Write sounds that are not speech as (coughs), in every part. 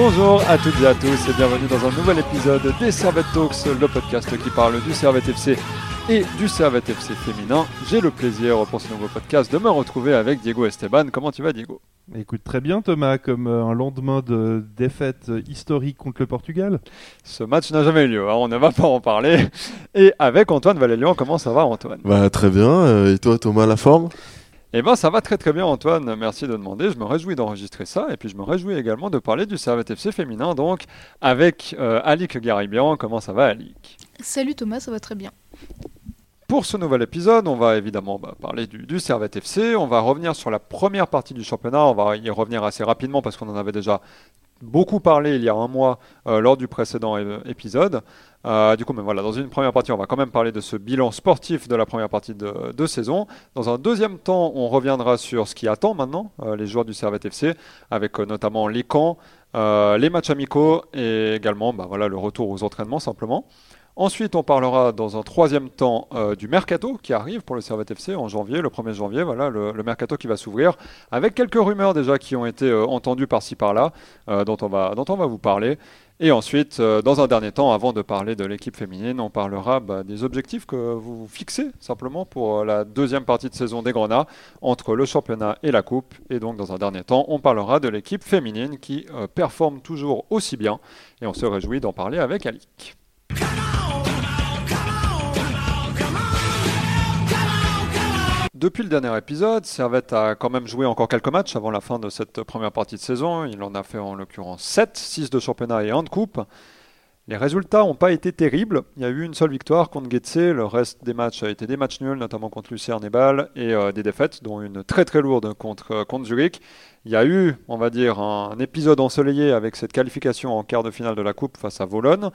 Bonjour à toutes et à tous et bienvenue dans un nouvel épisode des Servette Talks, le podcast qui parle du Servette FC et du Servette FC féminin. J'ai le plaisir pour ce nouveau podcast de me retrouver avec Diego Esteban. Comment tu vas Diego? Écoute très bien Thomas, comme euh, un lendemain de défaite historique contre le Portugal. Ce match n'a jamais eu lieu, hein, on ne va pas en parler. Et avec Antoine Valélian, comment ça va Antoine? Bah très bien, euh, et toi Thomas, la forme? Eh bien, ça va très très bien, Antoine. Merci de demander. Je me réjouis d'enregistrer ça. Et puis, je me réjouis également de parler du Servette FC féminin, donc avec euh, Alic Garibian. Comment ça va, Alic Salut Thomas, ça va très bien. Pour ce nouvel épisode, on va évidemment bah, parler du, du, Servette FC. On va revenir sur la première partie du championnat. On va y revenir assez rapidement parce qu'on en avait déjà beaucoup parlé il y a un mois euh, lors du précédent épisode. Euh, du coup, mais voilà, dans une première partie, on va quand même parler de ce bilan sportif de la première partie de, saison. Dans un deuxième temps, on reviendra sur ce qui attend maintenant euh, les joueurs du Servette FC, avec euh, notamment les camps, les matchs amicaux et également bah, voilà, le retour aux entraînements simplement. Ensuite, on parlera dans un troisième temps du mercato qui arrive pour le Servette FC en janvier, le 1er janvier, voilà, le, mercato qui va s'ouvrir, avec quelques rumeurs déjà qui ont été entendues par-ci par-là, dont, dont on va vous parler. Et ensuite, euh, dans un dernier temps, avant de parler de l'équipe féminine, on parlera bah, des objectifs que vous fixez simplement pour euh, la deuxième partie de saison des Grenats entre le championnat et la coupe. Et donc, dans un dernier temps, on parlera de l'équipe féminine qui euh, performe toujours aussi bien. Et on se réjouit d'en parler avec Alic. Depuis le dernier épisode, Servette a quand même joué encore quelques matchs avant la fin de cette première partie de saison. Il en a fait en l'occurrence 7, 6 de championnat et 1 de coupe. Les résultats n'ont pas été terribles. Il y a eu une seule victoire contre Getse. Le reste des matchs a été des matchs nuls, notamment contre Lucerne et Bâle, et euh, des défaites, dont une très très lourde contre, euh, contre Zurich. Il y a eu, on va dire, un épisode ensoleillé avec cette qualification en quart de finale de la Coupe face à Volone,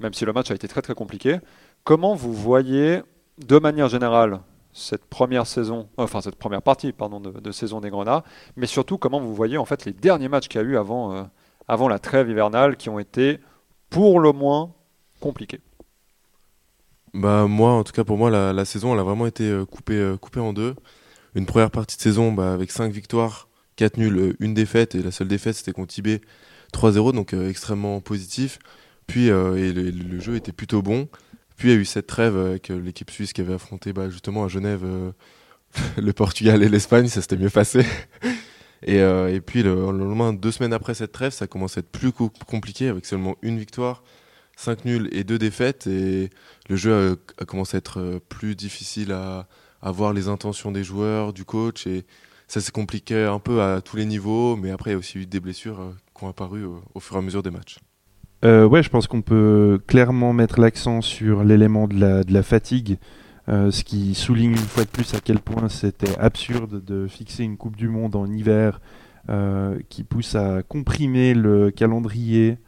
même si le match a été très très compliqué. Comment vous voyez, de manière générale, cette première saison, enfin cette première partie pardon, de, saison des Grenats, mais surtout comment vous voyez en fait les derniers matchs qu'il y a eu avant, euh, avant la trêve hivernale qui ont été pour le moins compliqués. Bah moi, en tout cas pour moi, la, saison elle a vraiment été euh, coupée, euh, coupée en deux. Une première partie de saison bah, avec 5 victoires, 4 nuls, une défaite, et la seule défaite c'était contre Tibet 3-0, donc extrêmement positif. Puis et le, jeu était plutôt bon. Puis il y a eu cette trêve avec euh, l'équipe suisse qui avait affronté bah, justement à Genève euh, (laughs) le Portugal et l'Espagne, ça s'était mieux passé. (laughs) et, euh, et, puis le, le, lendemain, deux semaines après cette trêve, ça commence à être plus co compliqué avec seulement une victoire, cinq nuls et deux défaites. Et le jeu a, commencé à être plus difficile à, voir les intentions des joueurs, du coach. Et ça s'est compliqué un peu à tous les niveaux. Mais après, il y a aussi eu des blessures qui ont apparu au fur et à mesure des matchs. Euh, ouais, je pense qu'on peut clairement mettre l'accent sur l'élément de la, de la fatigue, euh, ce qui souligne une fois de plus à quel point c'était absurde de fixer une Coupe du Monde en hiver euh, qui pousse à comprimer le calendrier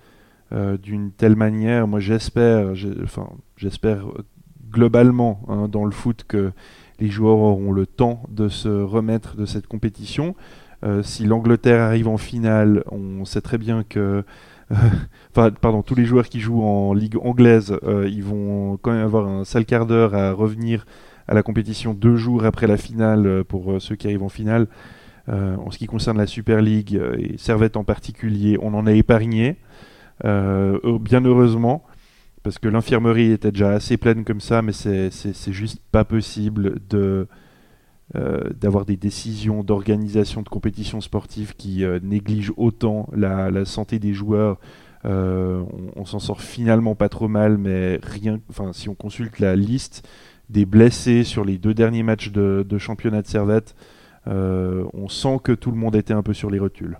d'une telle manière. Moi, j'espère, enfin, j'espère globalement hein, dans le foot que les joueurs auront le temps de se remettre de cette compétition. Si l'Angleterre arrive en finale, on sait très bien que (laughs) enfin, pardon, tous les joueurs qui jouent en ligue anglaise, euh, ils vont quand même avoir un sale quart d'heure à revenir à la compétition deux jours après la finale euh, pour euh, ceux qui arrivent en finale. En ce qui concerne la Super League et Servette en particulier, on en a épargné, bien heureusement, parce que l'infirmerie était déjà assez pleine comme ça, mais c'est juste pas possible de d'avoir des décisions d'organisation de compétitions sportives qui euh, négligent autant la, santé des joueurs. Euh, on, s'en sort finalement pas trop mal, mais rien. Enfin, si on consulte la liste des blessés sur les deux derniers matchs de, championnat de Servette, euh, on sent que tout le monde était un peu sur les rotules.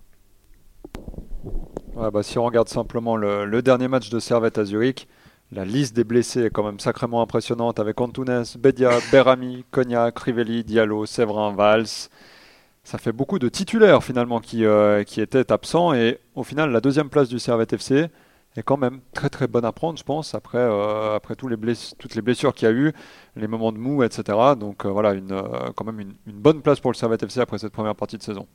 Bah, si on regarde simplement le, le dernier match de Servette à Zurich, la liste des blessés est quand même sacrément impressionnante avec Antunes, Bedia, Berami, Cognac, Rivelli, Diallo, Séverin, Valls. Ça fait beaucoup de titulaires finalement qui, euh, étaient absents et au final la deuxième place du Servette FC est quand même très très bonne à prendre je pense après, euh, toutes les blessures qu'il y a eu, les moments de mou etc. Donc euh, voilà une, quand même une, une bonne place pour le Servette FC après cette première partie de saison.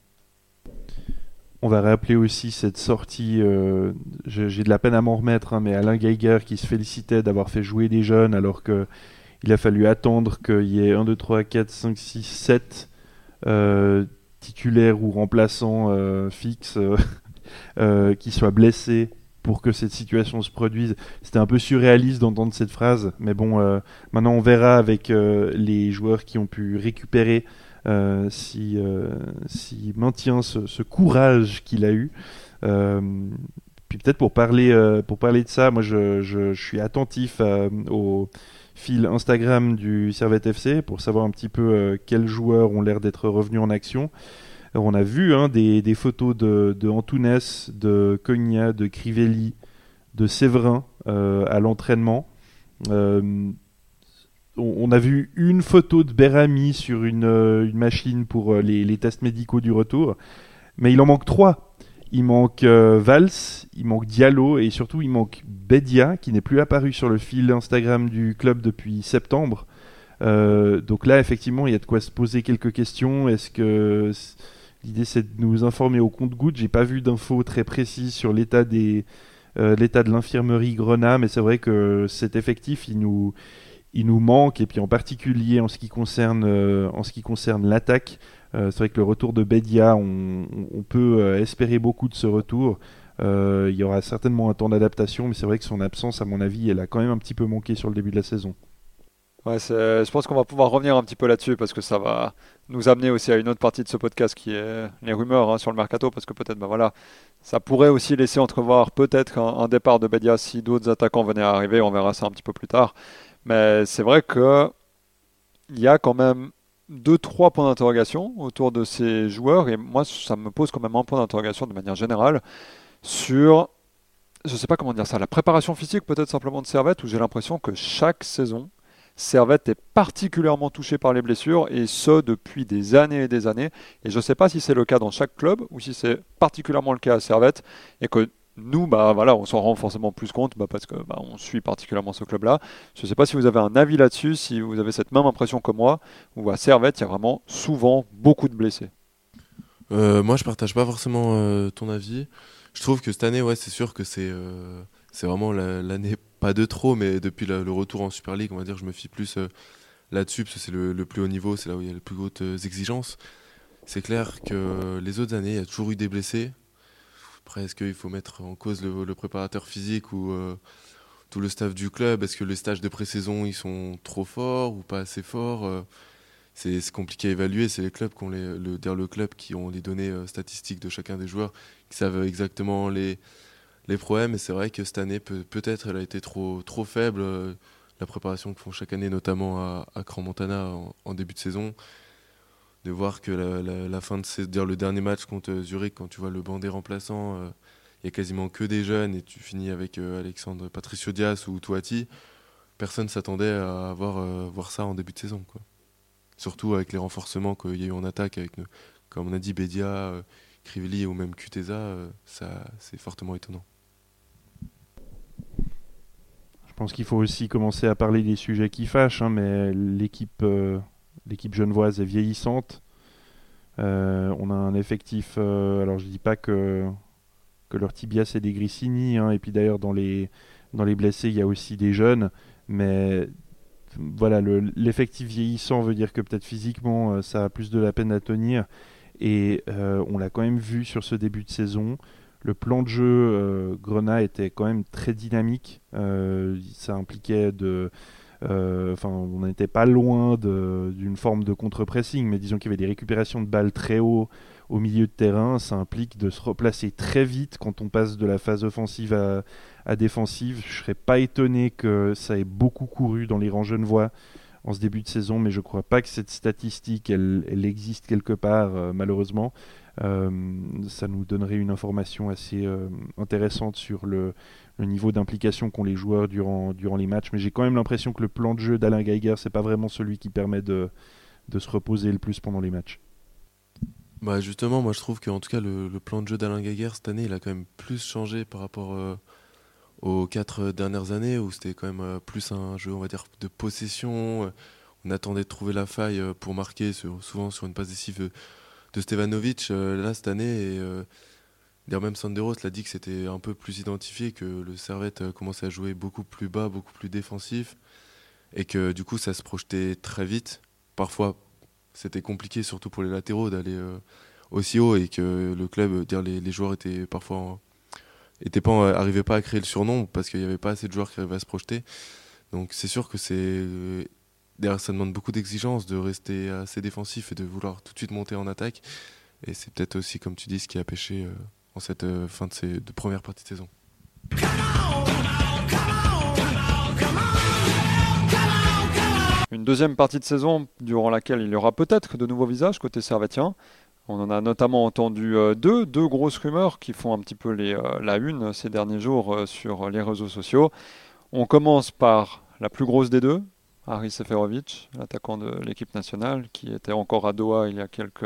On va rappeler aussi cette sortie, euh, j'ai de la peine à m'en remettre, hein, mais Alain Geiger qui se félicitait d'avoir fait jouer des jeunes alors qu'il a fallu attendre qu'il y ait 1, 2, 3, 4, 5, 6, 7 euh, titulaires ou remplaçants euh, fixes euh, (laughs) qui soit blessé pour que cette situation se produise. C'était un peu surréaliste d'entendre cette phrase, mais bon, maintenant on verra avec les joueurs qui ont pu récupérer euh, si, euh, s'il maintient ce, courage qu'il a eu. Euh, puis peut-être pour parler, pour parler de ça, moi je, suis attentif au fil Instagram du Servette FC pour savoir un petit peu quels joueurs ont l'air d'être revenus en action. On a vu hein, des, photos de, de Antunes, de Cogna, de Crivelli, de Séverin à l'entraînement. On, a vu une photo de Berami sur une, euh, machine pour euh, les, tests médicaux du retour, mais il en manque trois. Il manque euh, il manque Diallo et surtout il manque Bedia qui n'est plus apparu sur le fil Instagram du club depuis septembre. Euh, donc là, effectivement, il y a de quoi se poser quelques questions. Est-ce que l'idée c'est de nous informer au compte-goutte J'ai pas vu d'infos très précises sur l'état l'état de l'infirmerie Grenat, mais c'est vrai que cet effectif, il nous il nous manque et puis en particulier en ce qui concerne euh, en ce qui concerne l'attaque. euh, c'est vrai que le retour de Bedia, on, peut euh, espérer beaucoup de ce retour. Il y aura certainement un temps d'adaptation, mais c'est vrai que son absence, à mon avis, elle a quand même un petit peu manqué sur le début de la saison. Ouais, je pense qu'on va pouvoir revenir un petit peu là-dessus parce que ça va nous amener aussi à une autre partie de ce podcast qui est les rumeurs hein, sur le mercato parce que peut-être bah voilà, ça pourrait aussi laisser entrevoir peut-être un, un départ de Bedia si d'autres attaquants venaient à arriver, on verra ça un petit peu plus tard. Mais c'est vrai que il y a quand même deux trois points d'interrogation autour de ces joueurs et moi ça me pose quand même un point d'interrogation de manière générale sur je sais pas comment dire ça, la préparation physique peut-être simplement de Servette où j'ai l'impression que chaque saison Servette est particulièrement touché par les blessures et ce depuis des années et des années. Et je ne sais pas si c'est le cas dans chaque club ou si c'est particulièrement le cas à Servette et que nous, bah voilà, on s'en rend forcément plus compte bah, parce que bah, on suit particulièrement ce club-là. Je ne sais pas si vous avez un avis là-dessus, si vous avez cette même impression que moi, où à Servette, il y a vraiment souvent beaucoup de blessés. Euh, moi, je partage pas forcément euh, ton avis. Je trouve que cette année, ouais, c'est sûr que c'est euh, vraiment la- l'année pas de trop, mais depuis le retour en Super League, on va dire, je me fie plus là-dessus parce que c'est le, le plus haut niveau, c'est là où il y a les plus hautes exigences. C'est clair que les autres années, il y a toujours eu des blessés. Après, est-ce qu'il faut mettre en cause le, préparateur physique ou euh, tout le staff du club? Est-ce que les stages de pré-saison, ils sont trop forts ou pas assez forts Euh, c'est compliqué à évaluer. C'est les clubs qui ont les, le, le club qui ont les données euh, statistiques de chacun des joueurs, qui savent exactement les, problèmes. Et c'est vrai que cette année, peut, peut-être, elle a été trop, faible. la préparation qu'ils font chaque année, notamment à, à Crans-Montana en, en début de saison. De voir que la, fin de dire le dernier match contre Zurich, quand tu vois le banc des remplaçants, euh, il y a quasiment que des jeunes et tu finis avec euh, Alexandre Patricio Dias ou Touati. Personne s'attendait à voir, euh, voir ça en début de saison. Quoi. Surtout avec les renforcements qu'il y a eu en attaque, avec, comme on a dit, Bedia, euh, Crivelli ou même euh, ça, c'est fortement étonnant. Je pense qu'il faut aussi commencer à parler des sujets qui fâchent, hein, mais l'équipe l'équipe genevoise est vieillissante. Euh, on a un effectif, euh, alors je dis pas que, que leur tibia c'est des Grissini, hein, et puis d'ailleurs dans les, dans les blessés il y a aussi des jeunes, mais voilà, le- l'effectif vieillissant veut dire que peut-être physiquement euh, ça a plus de la peine à tenir, et on l'a quand même vu sur ce début de saison. Le plan de jeu Grenat était quand même très dynamique. Ça impliquait de. Euh, Enfin, on n'était pas loin d'une forme de contre-pressing, mais disons qu'il y avait des récupérations de balles très haut au milieu de terrain. Ça implique de se replacer très vite quand on passe de la phase offensive à, défensive. Je serais pas étonné que ça ait beaucoup couru dans les rangs genevois en ce début de saison, mais je crois pas que cette statistique, elle, existe quelque part, euh, malheureusement. Euh, ça nous donnerait une information assez intéressante sur le, le niveau d'implication qu'ont les joueurs durant, durant les matchs. Mais j'ai quand même l'impression que le plan de jeu d'Alain Geiger, c'est pas vraiment celui qui permet de, de se reposer le plus pendant les matchs. Bah justement, moi je trouve qu'en tout cas le, plan de jeu d'Alain Gaguer cette année, il a quand même plus changé par rapport euh, aux quatre dernières années où c'était quand même euh, plus un jeu, on va dire, de possession. euh, on attendait de trouver la faille euh, pour marquer, souvent sur une passe décisive de, Stevanovic. Euh, là cette année, et, euh, d'ailleurs même Sanderos l'a dit que c'était un peu plus identifié, que le Servette euh, commençait à jouer beaucoup plus bas, beaucoup plus défensif, et que du coup ça se projetait très vite. Parfois c'était compliqué, surtout pour les latéraux, d'aller euh, aussi haut et que le club, dire les, joueurs étaient parfois étaient pas pas à créer le surnom parce qu'il n'y avait pas assez de joueurs qui arrivaient à se projeter. Donc c'est sûr que c'est derrière ça demande beaucoup d'exigence de rester assez défensif et de vouloir tout de suite monter en attaque. Et c'est peut-être aussi, comme tu dis, ce qui a pêché en cette fin de, ces, de première partie de saison. Une deuxième partie de saison durant laquelle il y aura peut-être de nouveaux visages côté servétien. On en a notamment entendu euh, deux, deux grosses rumeurs qui font un petit peu euh, la une ces derniers jours euh, sur les réseaux sociaux. On commence par la plus grosse des deux, Harry Seferovic, l'attaquant de l'équipe nationale, qui était encore à Doha il y a quelques,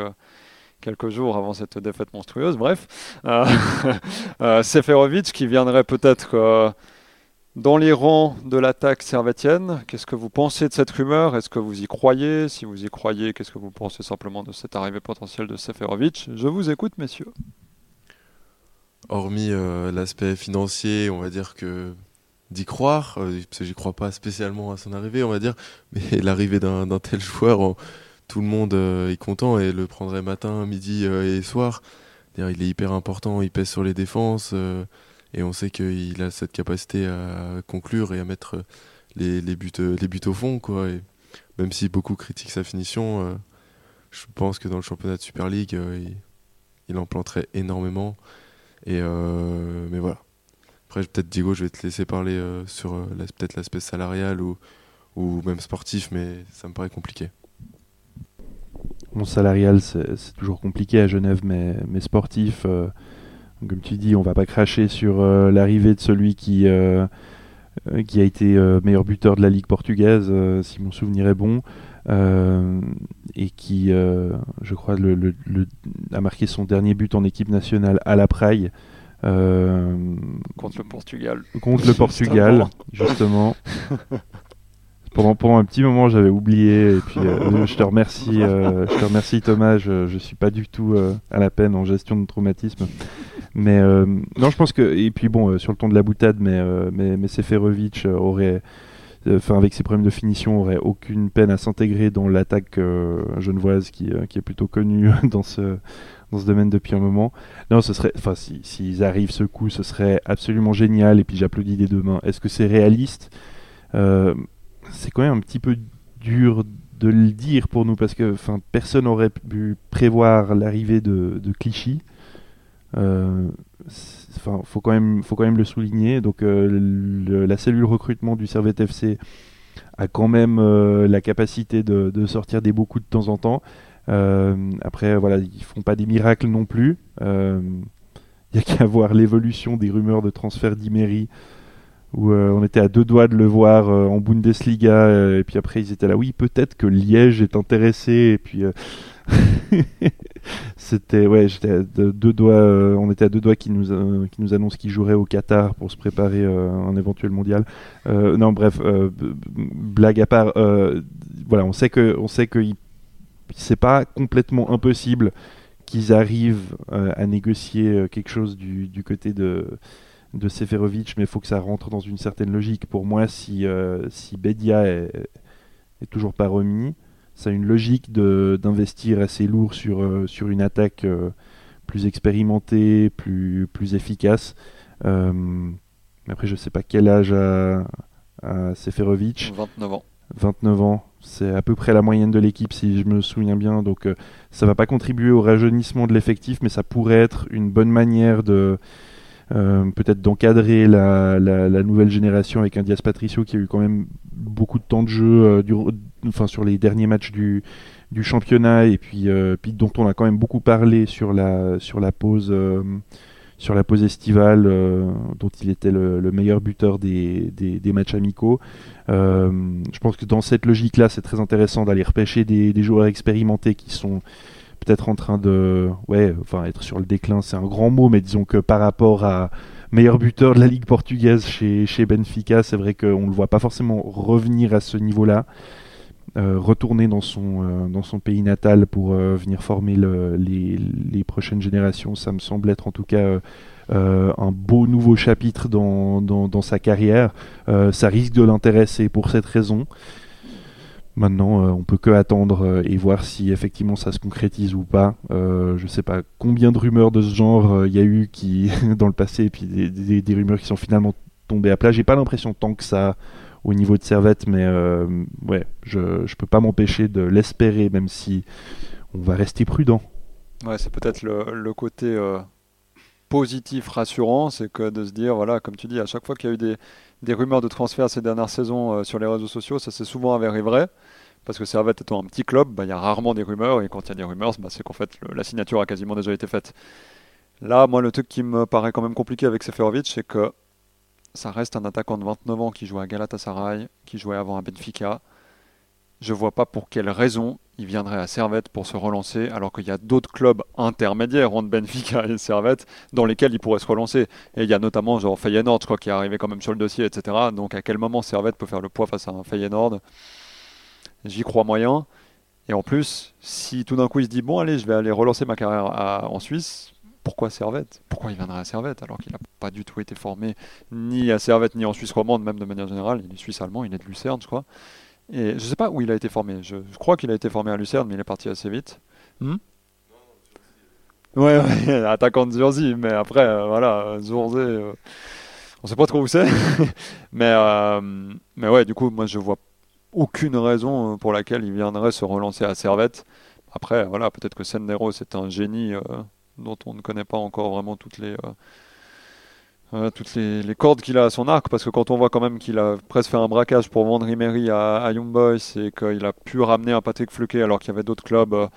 quelques jours avant cette défaite monstrueuse. Bref, (laughs) Seferovic qui viendrait peut-être dans les rangs de l'attaque servétienne, qu'est-ce que vous pensez de cette rumeur? Est-ce que vous y croyez? Si vous y croyez, qu'est-ce que vous pensez simplement de cette arrivée potentielle de Seferovic? Je vous écoute, messieurs. Hormis euh, l'aspect financier, on va dire que d'y croire, euh, parce que j'y crois pas spécialement à son arrivée, on va dire, mais (laughs) l'arrivée d'un tel joueur, tout le monde euh, est content et le prendrait matin, midi et soir. Il est hyper important, il pèse sur les défenses. Et on sait qu'il a cette capacité à conclure et à mettre les, buts, les buts au fond. Quoi. Même si beaucoup critiquent sa finition, euh, je pense que dans le championnat de Super League, euh, il, en planterait énormément. Et euh, mais voilà. Après, peut-être Diego, je vais te laisser parler sur peut-être l'aspect salarial ou, ou même sportif, mais ça me paraît compliqué. Mon salarial, c'est toujours compliqué à Genève, mais, mais sportif, comme tu dis, on va pas cracher sur euh, l'arrivée de celui qui, euh, euh, qui a été meilleur buteur de la Ligue portugaise, si mon souvenir est bon, et qui, je crois, le, a marqué son dernier but en équipe nationale à la Praille. contre le Portugal. Contre le (laughs) Portugal, justement. (laughs) pendant, un petit moment, j'avais oublié. Et puis, euh, je te remercie, euh, je te remercie Thomas. Je, je suis pas du tout euh, à la peine en gestion de traumatisme. Mais non, je pense que et puis bon, sur le ton de la boutade, mais mais, mais Seferovic aurait, enfin avec ses problèmes de finition, aurait aucune peine à s'intégrer dans l'attaque genevoise qui, qui est plutôt connue dans ce dans ce domaine depuis un moment. Non, ce serait, enfin, s'ils arrivent ce coup, ce serait absolument génial. Et puis j'applaudis des deux mains. Est-ce que c'est réaliste? C'est quand même un petit peu dur de le dire pour nous parce que personne n'aurait pu prévoir l'arrivée de, Clichy. Euh, faut quand même, faut quand même le souligner. Donc, euh, la cellule recrutement du Servette FC a quand même euh, la capacité de, de, sortir des beaux coups de temps en temps. après, voilà, ils font pas des miracles non plus. Il y a qu'à voir l'évolution des rumeurs de transfert d'Imery où euh, on était à deux doigts de le voir euh, en Bundesliga euh, et puis après ils étaient là. Oui peut-être que Liège est intéressé et puis (laughs) c'était ouais j'étais deux doigts on était à deux doigts qui nous qui nous annonce qu'il jouerait au Qatar pour se préparer un éventuel mondial. Non bref blague à part voilà on sait que on sait que c'est pas complètement impossible qu'ils arrivent à négocier quelque chose du côté de de Seferovic, mais il faut que ça rentre dans une certaine logique. Pour moi, si, euh, si Bedia est, toujours pas remis, ça a une logique d'investir assez lourd sur, euh, sur une attaque euh, plus expérimentée, plus, plus efficace. après, je sais pas quel âge a, a Seferovic. 29 ans. 29 ans, c'est à peu près la moyenne de l'équipe si je me souviens bien. Donc ça va pas contribuer au rajeunissement de l'effectif, mais ça pourrait être une bonne manière de euh, peut-être d'encadrer la, nouvelle génération avec un Diaz Patricio qui a eu quand même beaucoup de temps de jeu euh, enfin, sur les derniers matchs du, championnat et puis, euh, puis dont on a quand même beaucoup parlé sur la, pause estivale dont il était le, meilleur buteur des, matchs amicaux. je pense que dans cette logique-là, c'est très intéressant d'aller repêcher des, joueurs expérimentés qui sont peut-être en train de, ouais, enfin être sur le déclin, c'est un grand mot, mais disons que par rapport à meilleur buteur de la Ligue portugaise chez, chez Benfica, c'est vrai qu'on ne le voit pas forcément revenir à ce niveau-là. Euh, retourner dans son, euh, dans son pays natal pour euh, venir former les, les, prochaines générations, ça me semble être en tout cas un beau nouveau chapitre dans, dans sa carrière. ça risque de l'intéresser pour cette raison. Maintenant, euh, on peut que attendre euh, et voir si effectivement ça se concrétise ou pas. Euh, je sais pas combien de rumeurs de ce genre euh, il y a eu qui (laughs) dans le passé, et puis des, rumeurs qui sont finalement tombées à plat. J'ai pas l'impression tant que ça au niveau de Servette, mais euh, ouais, je, je peux pas m'empêcher de l'espérer, même si on va rester prudent. Ouais, c'est peut-être le, le côté euh, positif, rassurant, c'est que de se dire, voilà, comme tu dis, à chaque fois qu'il y a eu des, rumeurs de transfert ces dernières saisons euh, sur les réseaux sociaux, ça s'est souvent avéré vrai. Parce que Servette étant un petit club, bah, il y a rarement des rumeurs, et quand il y a des rumeurs, bah, c'est qu'en fait la signature a quasiment déjà été faite. Là, moi, le truc qui me paraît quand même compliqué avec Seferovic, c'est que ça reste un attaquant de 29 ans qui jouait à Galatasaray, qui jouait avant à Benfica. Je vois pas pour quelle raison il viendrait à Servette pour se relancer, alors qu'il y a d'autres clubs intermédiaires entre Benfica et Servette dans lesquels il pourrait se relancer. Et il y a notamment genre Feyenoord, je crois, qui est arrivé quand même sur le dossier, etc. Donc à quel moment Servette peut faire le poids face à un Feyenoord? J'y crois moyen. Et en plus, si tout d'un coup il se dit bon allez, je vais aller relancer ma carrière en Suisse, pourquoi Servette? Pourquoi il viendrait à Servette alors qu'il n'a pas du tout été formé ni à Servette ni en Suisse romande, même de manière générale? Il est suisse allemand, il est de Lucerne, je crois. Et je sais pas où il a été formé. Je, je crois qu'il a été formé à Lucerne, mais il est parti assez vite. Hmm ouais, ouais, (laughs) attaquant de Zurzi, mais après, euh, voilà, Zurzé, euh, on sait pas trop où c'est. (laughs) mais, euh, mais ouais, du coup, moi je vois aucune raison euh, pour laquelle il viendrait se relancer à Servette. Après, voilà, peut-être que Sendero c'est un génie euh, dont on ne connaît pas encore vraiment toutes les, euh, toutes les, cordes qu'il a à son arc, parce que quand on voit quand même qu'il a presque fait un braquage pour vendre Rimery à, Young Boys et qu'il a pu ramener un Patrick Fluquet alors qu'il y avait d'autres clubs euh,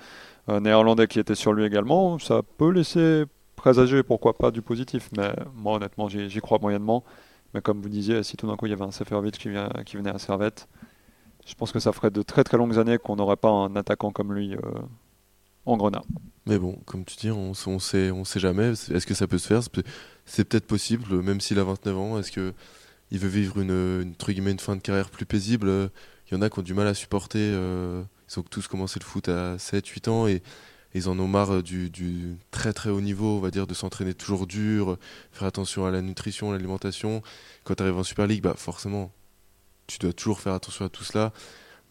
euh, néerlandais qui étaient sur lui également, ça peut laisser présager, pourquoi pas, du positif. Mais moi, honnêtement, j'y j'y crois moyennement. Mais comme vous disiez, si tout d'un coup il y avait un Seferovic qui, vient, qui venait à Servette, je pense que ça ferait de très très longues années qu'on n'aurait pas un attaquant comme lui euh, en Grenat. Mais bon, comme tu dis, on, on sait, jamais. Est-ce que ça peut se faire? C'est peut- C'est peut-être possible, même s'il a 29 ans. Est-ce que il veut vivre une, une, fin de carrière plus paisible? Il y en a qui ont du mal à supporter. euh, ils ont tous commencé le foot à 7-8 ans et, ils en ont marre euh, du, du très très haut niveau, on va dire, de s'entraîner toujours dur, faire attention à la nutrition, à l'alimentation. Quand tu arrives en Super League, bah forcément, tu dois toujours faire attention à tout cela.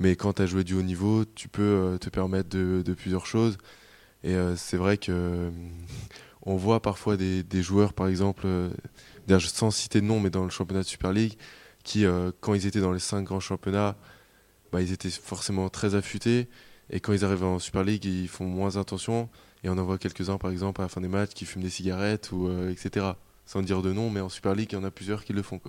Mais quand tu as joué du haut niveau, tu peux euh, te permettre de, plusieurs choses. Et euh, c'est vrai que euh, on voit parfois des, joueurs, par exemple, sans citer de nom, mais dans le championnat de Super League, qui, quand ils étaient dans les cinq grands championnats, bah, ils étaient forcément très affûtés. Et quand ils arrivent en Super League, ils font moins attention. Et on en voit quelques-uns, par exemple, à la fin des matchs, qui fument des cigarettes, ou, etc. Sans dire de nom, mais en Super League, il y en a plusieurs qui le font.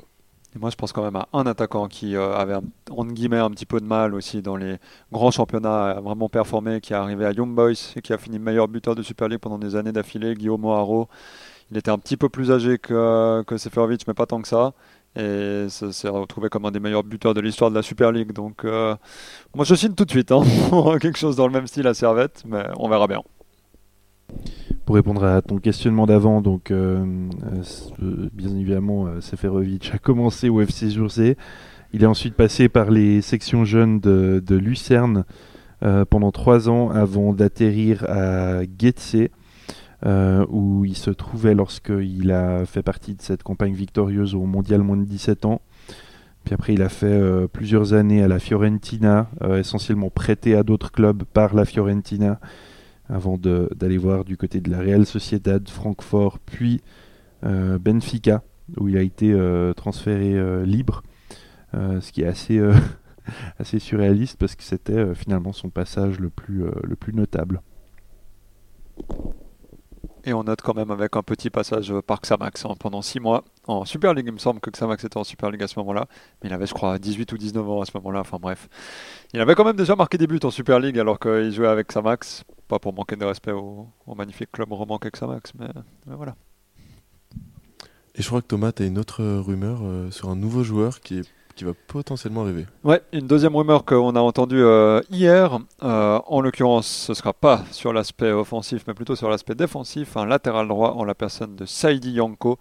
Et moi, je pense quand même à un attaquant qui euh, avait, un- entre guillemets, un petit peu de mal aussi dans les grands championnats, a vraiment performé, qui est arrivé à Young Boys et qui a fini meilleur buteur de Super League pendant des années d'affilée, Guillaume Haro. Il était un petit peu plus âgé que, que Seferovic, mais pas tant que ça. Et ça s'est retrouvé comme un des meilleurs buteurs de l'histoire de la Super League. Donc, euh, moi, je signe tout de suite hein, (laughs) quelque chose dans le même style à Servette, mais on verra bien. Pour répondre à ton questionnement d'avant, donc euh, euh, euh, bien évidemment, Seferovic a commencé au FC Zurzé. Il est ensuite passé par les sections jeunes de, Lucerne pendant trois ans avant d'atterrir à Getse, où il se trouvait lorsqu'il a fait partie de cette campagne victorieuse au Mondial moins de 17 ans. Puis après, il a fait plusieurs années à la Fiorentina, essentiellement prêté à d'autres clubs par la Fiorentina avant d'aller voir du côté de la Real Sociedad, Francfort, puis euh, Benfica, où il a été euh, transféré euh, libre, ce qui est assez, (laughs) assez surréaliste parce que c'était finalement son passage le plus, le plus notable. Et on note quand même avec un petit passage par Xamax hein, pendant 6 mois en Super League. Il me semble que Xamax était en Super League à ce moment-là. Mais il avait, je crois, 18 ou 19 ans à ce moment-là. Enfin bref. Il avait quand même déjà marqué des buts en Super League alors qu'il jouait avec Xamax. Pas pour manquer de respect au, au magnifique club roman qu'est Xamax. Mais, mais voilà. Et je crois que Thomas, tu as une autre rumeur euh, sur un nouveau joueur qui, est, qui va potentiellement arriver. Ouais, une deuxième rumeur qu'on a entendue euh, hier, euh, en l'occurrence, ce sera pas sur l'aspect offensif, mais plutôt sur l'aspect défensif, un latéral droit en la personne de Saidi Yanko.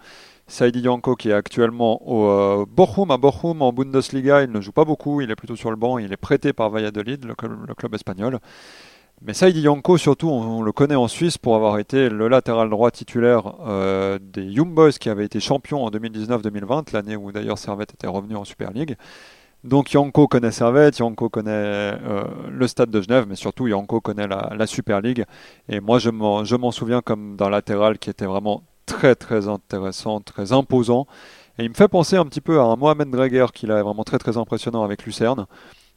Saidi Yanko qui est actuellement au Bochum, à Bochum en Bundesliga, il ne joue pas beaucoup, il est plutôt sur le banc, il est prêté par Valladolid, le club, le club espagnol. Mais Saidi Yanko, surtout, on, le connaît en Suisse pour avoir été le latéral droit titulaire euh, des Young Boys qui avait été champion en 2019-2020, l'année où d'ailleurs Servette était revenu en Super League. Donc Yanko connaît Servette, Yanko connaît euh, le stade de Genève, mais surtout Yanko connaît la, Super League. Et moi, je m'en souviens comme d'un latéral qui était vraiment très très intéressant, très imposant. Et il me fait penser un petit peu à un Mohamed Dreger qui est vraiment très très impressionnant avec Lucerne.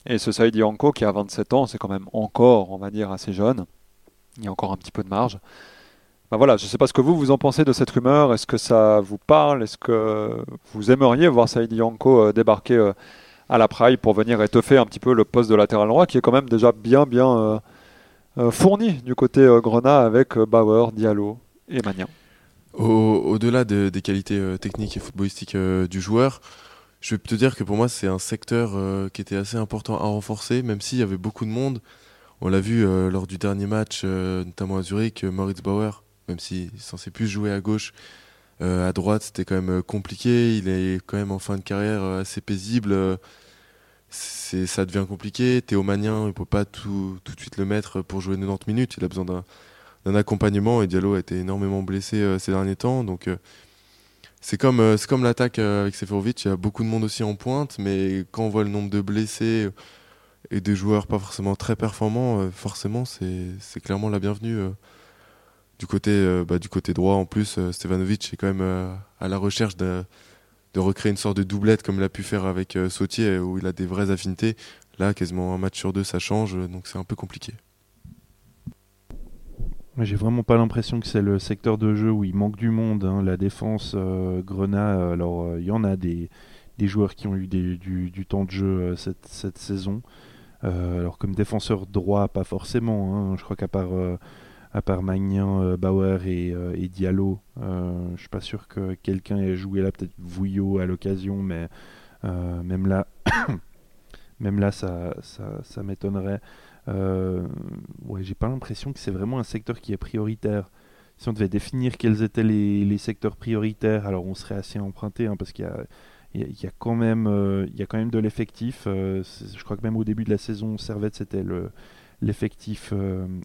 Et ce Saïd Yanko qui a 27 ans, c'est quand même encore, on va dire, assez jeune. Il y a encore un petit peu de marge. Ben voilà, je ne sais pas ce que vous, vous en pensez de cette rumeur. Est-ce que ça vous parle? Est-ce que vous aimeriez voir Saïd Yanko euh, débarquer euh, à la Praille pour venir étoffer un petit peu le poste de latéral droit qui est quand même déjà bien bien euh, fourni du côté Grenat avec Bauer, Diallo et Magnan Au-delà des qualités techniques et footballistiques du joueur, je vais te dire que pour moi, c'est un secteur euh, qui était assez important à renforcer, même s'il y avait beaucoup de monde. On l'a vu euh, lors du dernier match, euh, notamment à Zurich, Moritz Bauer, même s'il est censé plus jouer à gauche, à droite, c'était quand même compliqué. Il est quand même en fin de carrière assez paisible. Ça devient compliqué. Théo Magnin, il ne peut pas tout, tout, de suite le mettre pour jouer 90 minutes. Il a besoin d'un accompagnement et Diallo a été énormément blessé ces derniers temps. Donc c'est comme, euh, c'est comme l'attaque euh, avec Seferovic, il y a beaucoup de monde aussi en pointe, mais quand on voit le nombre de blessés et des joueurs pas forcément très performants, euh, forcément c'est clairement la bienvenue. Du côté, bah, du côté droit, en plus, Stevanovic est quand même à la recherche de, de recréer une sorte de doublette comme il a pu faire avec Sautier, où il a des vraies affinités. Là, quasiment un match sur deux, ça change, donc c'est un peu compliqué. J'ai vraiment pas l'impression que c'est le secteur de jeu où il manque du monde. Hein. La défense, euh, Grenat, euh, alors euh, il y en a des, des, joueurs qui ont eu du, du, temps de jeu cette, cette, saison. alors comme défenseur droit, pas forcément. Hein. Je crois qu'à part, à part Magnin, Bauer et, et Diallo, je suis pas sûr que quelqu'un ait joué là, peut-être Vouillot à l'occasion, mais même là, (coughs) même là ça, ça, ça m'étonnerait. Euh, ouais, j'ai pas l'impression que c'est vraiment un secteur qui est prioritaire. Si on devait définir quels étaient les, les secteurs prioritaires, alors on serait assez emprunté hein, parce qu'il y a, il y, a quand même, euh, il y a quand même de l'effectif. Euh, je crois que même au début de la saison, Servette c'était le l'effectif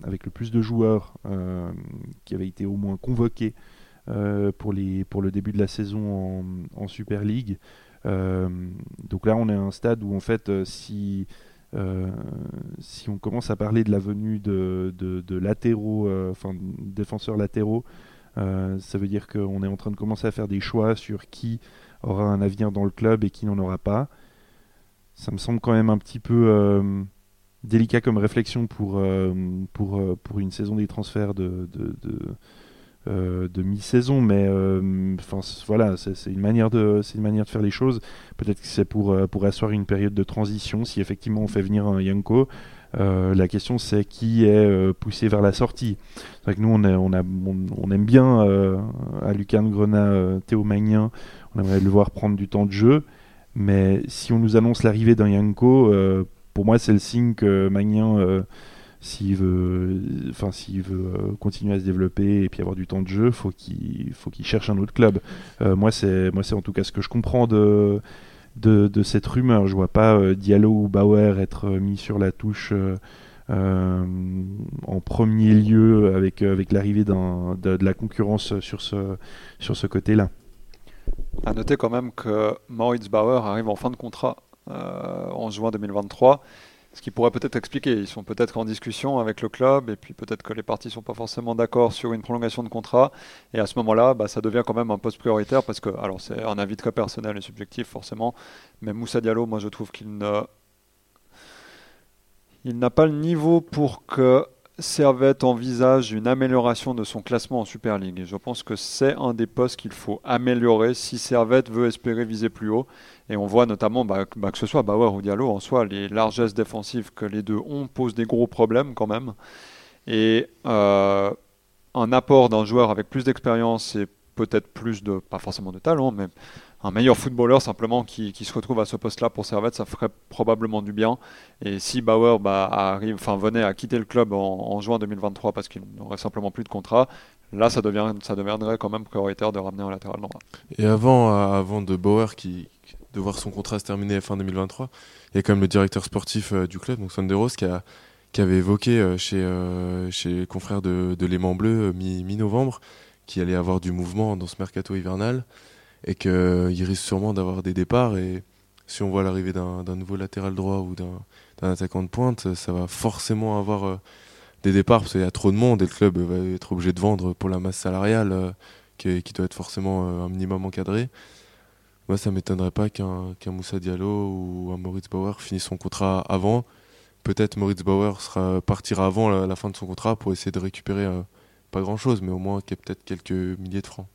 avec le plus de joueurs qui avait été au moins convoqué pour, les, pour le début de la saison en, en Super League. donc là, on est à un stade où en fait, si euh, si on commence à parler de la venue de, latéraux, euh, enfin défenseurs latéraux, euh, ça veut dire qu'on est en train de commencer à faire des choix sur qui aura un avenir dans le club et qui n'en aura pas. Ça me semble quand même un petit peu délicat comme réflexion pour, pour, pour une saison des transferts de, euh, de mi-saison, mais euh, enfin voilà, c'est une manière de c'est une manière de faire les choses. Peut-être que c'est pour euh, pour asseoir une période de transition. Si effectivement on fait venir un Yanko, la question c'est qui est poussé vers la sortie. C'est vrai que nous on, on, a, on, aime bien à Lucarne Grenat, Théo Magnin, on aimerait le voir prendre du temps de jeu, mais si on nous annonce l'arrivée d'un Yanko, pour moi c'est le signe que Magnin s'il veut, enfin s'il veut euh, continuer à se développer et puis avoir du temps de jeu, faut qu'il faut qu'il cherche un autre club. Euh, moi c'est moi c'est en tout cas ce que je comprends de de, cette rumeur. Je vois pas euh, Diallo ou Bauer être mis sur la touche. en premier lieu avec, avec l'arrivée de, de, la concurrence sur ce, sur ce côté-là. À noter quand même que Moritz Bauer arrive en fin de contrat en juin 2023 ce qui pourrait peut-être expliquer. Ils sont peut-être en discussion avec le club et puis peut-être que les parties ne sont pas forcément d'accord sur une prolongation de contrat. Et à ce moment-là, bah, ça devient quand même un poste prioritaire parce que, alors c'est un avis très personnel et subjectif forcément, mais Moussa Diallo, moi je trouve qu'il n'a pas le niveau pour que Servette envisage une amélioration de son classement en Super League. Et je pense que c'est un des postes qu'il faut améliorer si Servette veut espérer viser plus haut. Et on voit notamment bah, bah, que ce soit Bauer ou Diallo en soi, les largesses défensives que les deux ont posent des gros problèmes quand même. Et euh, un apport d'un joueur avec plus d'expérience et peut-être plus de, pas forcément de talent, mais un meilleur footballeur simplement qui, se retrouve à ce poste-là pour Servette, ça ferait probablement du bien. Et si Bauer bah, arrive, enfin venait à quitter le club en, juin 2023 parce qu'il n'aurait simplement plus de contrat, là ça, devient, ça deviendrait quand même prioritaire de ramener un latéral droit. Et avant, euh, avant de Bauer qui, de voir son contrat se terminer fin 2023, il y a quand même le directeur sportif euh, du club, donc Sonderos, qui, a, qui avait évoqué euh, chez, chez les confrères de, de Léman Bleu mi-novembre qu'il allait avoir du mouvement dans ce mercato hivernal et qu'il risque sûrement d'avoir des départs. Et si on voit l'arrivée d'un nouveau latéral droit ou d'un attaquant de pointe, ça va forcément avoir des départs parce qu'il y a trop de monde et le club va être obligé de vendre pour la masse salariale qui, qui, doit être forcément un minimum encadré. Moi, ça m'étonnerait pas qu'un Moussa Diallo ou un Moritz Bauer finissent son contrat avant. Peut-être Moritz Bauer partira avant la, fin de son contrat pour essayer de récupérer euh, pas grand-chose, mais au moins peut-être quelques milliers de francs.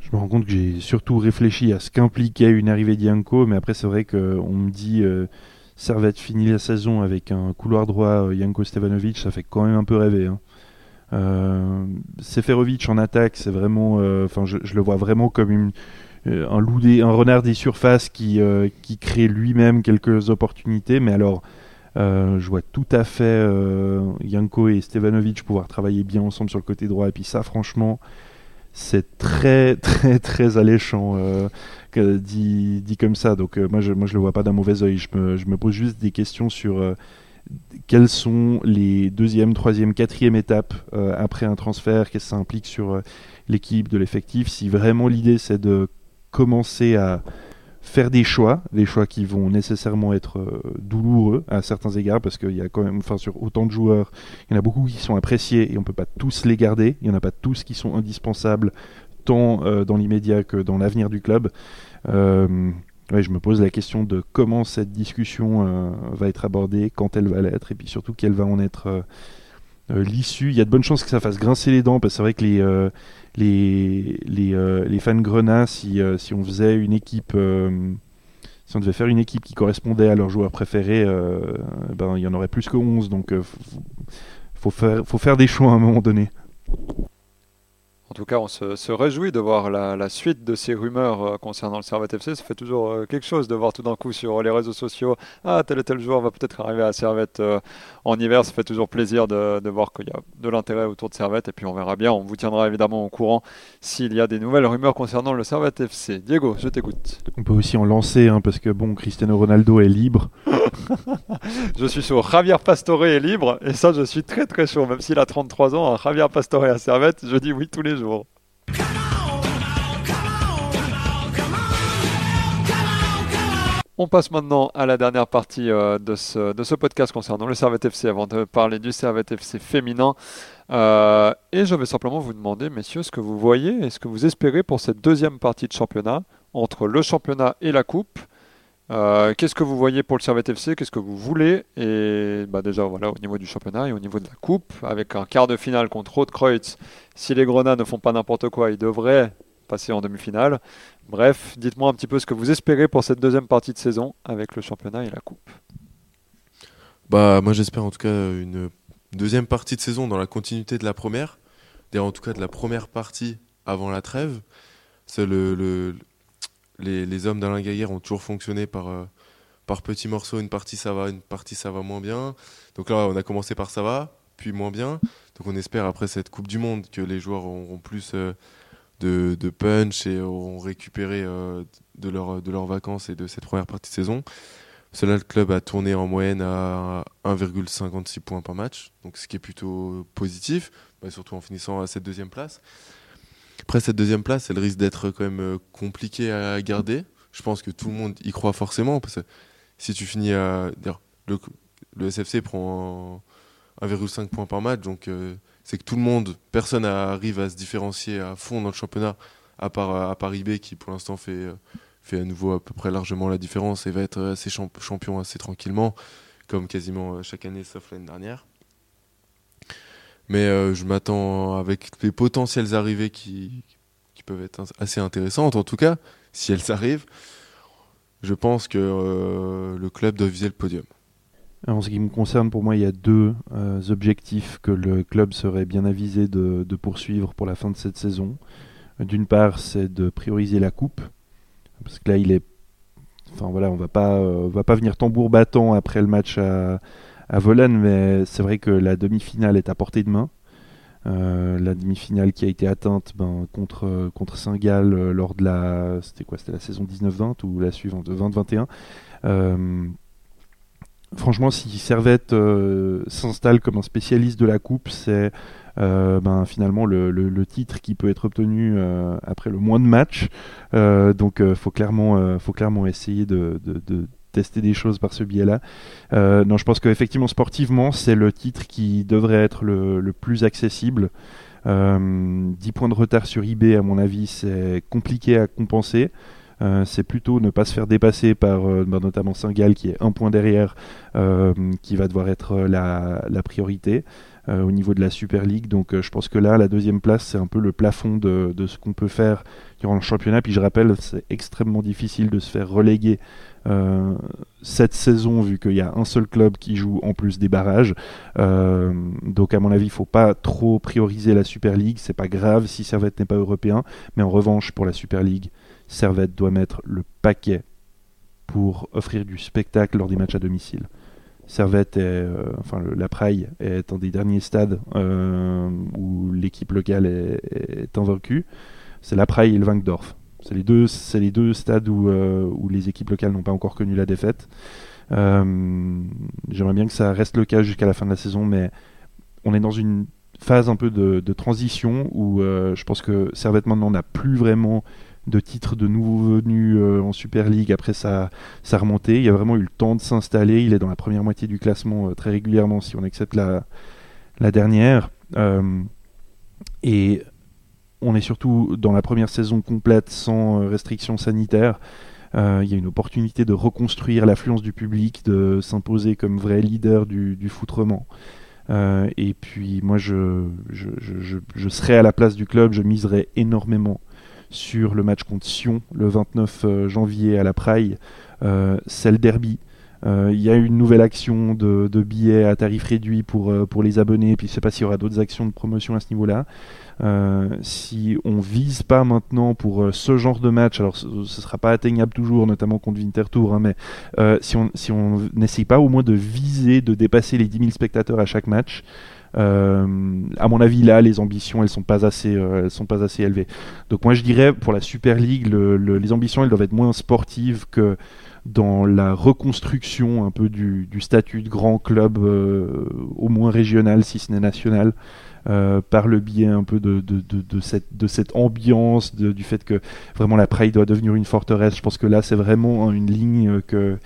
Je me rends compte que j'ai surtout réfléchi à ce qu'impliquait une arrivée d'Yanko, mais après c'est vrai qu'on me dit euh, Servette finit la saison avec un couloir droit Yanko euh, Stevanovic, ça fait quand même un peu rêver. Hein. Euh, Seferovic en attaque, c'est vraiment, euh, enfin, je, le vois vraiment comme euh, un loup un renard des surfaces qui, qui crée lui-même quelques opportunités. Mais alors, je vois tout à fait Yanko et Stevanovic pouvoir travailler bien ensemble sur le côté droit. Et puis ça, franchement, c'est très, (laughs) très, très alléchant dit, comme ça. Donc moi, je, moi, je le vois pas d'un mauvais oeil. Je me, pose juste des questions sur quelles sont les deuxième, troisième, quatrième étapes euh, après un transfert, qu'est-ce que ça implique sur euh, l'équipe, de l'effectif, si vraiment l'idée c'est de commencer à faire des choix, des choix qui vont nécessairement être euh, douloureux à certains égards, parce qu'il y a quand même, enfin sur autant de joueurs, il y en a beaucoup qui sont appréciés et on ne peut pas tous les garder, il n'y en a pas tous qui sont indispensables tant dans l'immédiat que dans l'avenir du club je me pose la question de comment cette discussion euh, va être abordée, quand elle va l'être, et puis surtout quelle va en être euh, euh, l'issue. Il y a de bonnes chances que ça fasse grincer les dents, parce que c'est vrai que les, les, les, les, fans grenats, si, si on faisait une équipe si on devait faire une équipe qui correspondait à leurs joueurs préférés, ben, il y en aurait plus que 11. Donc, il faut, faut faire des choix à un moment donné. En tout cas, on se, réjouit de voir la, suite de ces rumeurs euh, concernant le Servette FC. Ça fait toujours euh, quelque chose de voir tout d'un coup sur les réseaux sociaux Ah, tel et tel joueur va peut-être arriver à Servette euh, en hiver. Ça fait toujours plaisir de, voir qu'il y a de l'intérêt autour de Servette. Et puis on verra bien. On vous tiendra évidemment au courant s'il y a des nouvelles rumeurs concernant le Servette FC. Diego, je t'écoute. On peut aussi en lancer, hein, parce que bon, Cristiano Ronaldo est libre. (laughs) je suis sur Javier Pastore est libre. Et ça, je suis très très chaud. Même s'il a 33 ans, Javier Pastore à Servette, je dis oui tous les jours. On passe maintenant à la dernière partie euh, de, ce, podcast concernant le Servette FC avant de parler du Servette FC féminin. Euh, et je vais simplement vous demander, messieurs, ce que vous voyez et ce que vous espérez pour cette deuxième partie de championnat entre le championnat et la coupe. Euh, qu'est-ce que vous voyez pour le Servette FC Qu'est-ce que vous voulez? Et bah déjà, voilà, au niveau du championnat et au niveau de la coupe, avec un quart de finale contre Rotkreutz, si les Grenats ne font pas n'importe quoi, ils devraient passer en demi-finale. Bref, dites-moi un petit peu ce que vous espérez pour cette deuxième partie de saison avec le championnat et la coupe. Bah, moi j'espère en tout cas une deuxième partie de saison dans la continuité de la première, en tout cas de la première partie avant la trêve. C'est le les, hommes d'Alain Gaillère ont toujours fonctionné par, euh, par petits morceaux. Une partie ça va, une partie ça va moins bien. Donc là, on a commencé par ça va, puis moins bien. Donc on espère après cette Coupe du Monde que les joueurs auront plus euh, de, punch et auront récupéré euh, de, leur, de leurs vacances et de cette première partie de saison. Cela, le club a tourné en moyenne à 1,56 points par match, donc ce qui est plutôt positif, bah, surtout en finissant à cette deuxième place. Après, cette deuxième place, elle risque d'être quand même euh, compliquée à garder. Je pense que tout le monde y croit forcément. Parce que si tu finis à. Le, le SFC prend 1,5 points par match. Donc, euh, c'est que tout le monde, personne arrive à se différencier à fond dans le championnat, à part, à part IB qui, pour l'instant, fait, euh, fait à nouveau à peu près largement la différence et va être assez champion assez tranquillement, comme quasiment chaque année, sauf l'année dernière. Mais euh, je m'attends avec les potentielles arrivées qui, peuvent être assez intéressantes, en tout cas, si elles arrivent, je pense que euh, le club doit viser le podium. En ce qui me concerne, pour moi, il y a deux euh, objectifs que le club serait bien avisé de, poursuivre pour la fin de cette saison. D'une part, c'est de prioriser la coupe, parce que là, il est, enfin voilà, on va pas, va pas venir tambour battant après le match à, à mais c'est vrai que la demi-finale est à portée de main. Euh, la demi-finale qui a été atteinte ben, contre, Saint-Gall euh, lors de la c'était quoi c'était la saison 19-20 ou la suivante 20-21 euh, franchement si Servette s'installe comme un spécialiste de la coupe c'est ben, finalement le, titre qui peut être obtenu après le moins de matchs. donc il faut, clairement, faut clairement essayer de, tester des choses par ce biais-là. non, je pense qu'effectivement, sportivement, c'est le titre qui devrait être le, plus accessible. 10 points de retard sur eBay, à mon avis, c'est compliqué à compenser. Euh, c'est plutôt ne pas se faire dépasser par euh, bah, notamment Saint-Gall qui est un point derrière, euh, qui va devoir être la, priorité au niveau de la Super League. Donc je pense que là, la deuxième place, c'est un peu le plafond de, ce qu'on peut faire durant le championnat. Puis je rappelle, c'est extrêmement difficile de se faire reléguer cette saison vu qu'il y a un seul club qui joue en plus des barrages. donc à mon avis, il faut pas trop prioriser la Super League. C'est pas grave si Servette n'est pas européen, mais en revanche pour la Super League, Servette doit mettre le paquet pour offrir du spectacle lors des matchs à domicile. Servette, est, euh, enfin la Praille est un des derniers stades euh, où l'équipe locale est, invaincue. C'est la Praille et le Wankdorf. C'est les deux, stades où, euh, où les équipes locales n'ont pas encore connu la défaite. J'aimerais bien que ça reste le cas jusqu'à la fin de la saison, mais on est dans une phase un peu de transition où je pense que Servette maintenant n'a plus vraiment de titres de nouveaux venus euh, en Super League après sa, sa remontée. Il a vraiment eu le temps de s'installer. Il est dans la première moitié du classement euh, très régulièrement si on accepte la, dernière. Euh, et on est surtout dans la première saison complète sans restrictions sanitaires. il y a une opportunité de reconstruire l'affluence du public, de s'imposer comme vrai leader du, du foutrement. et puis moi, je, je, je, je, serai à la place du club, je miserai énormément sur le match contre Sion le 29 euh, janvier à la Praille. Euh, c'est le derby. Euh, il y a une nouvelle action de, billets à tarif réduit pour, pour les abonnés, puis je ne sais pas s'il y aura d'autres actions de promotion à ce niveau-là. si on vise pas maintenant pour ce genre de match, alors ce ne sera pas atteignable toujours, notamment contre Winterthur, hein, mais si on si on n'essaye pas au moins de viser de dépasser les 10 000 spectateurs à chaque match, à mon avis, là, les ambitions, elles sont pas assez, euh, elles sont pas assez élevées. Donc moi, je dirais pour la Super League, les ambitions, elles doivent être moins sportives que dans la reconstruction un peu du, statut de grand club, euh, au moins régional, si ce n'est national. par le biais un peu de, cette, ambiance, du fait que vraiment la Praille doit devenir une forteresse. Je pense que là, c'est vraiment une ligne que,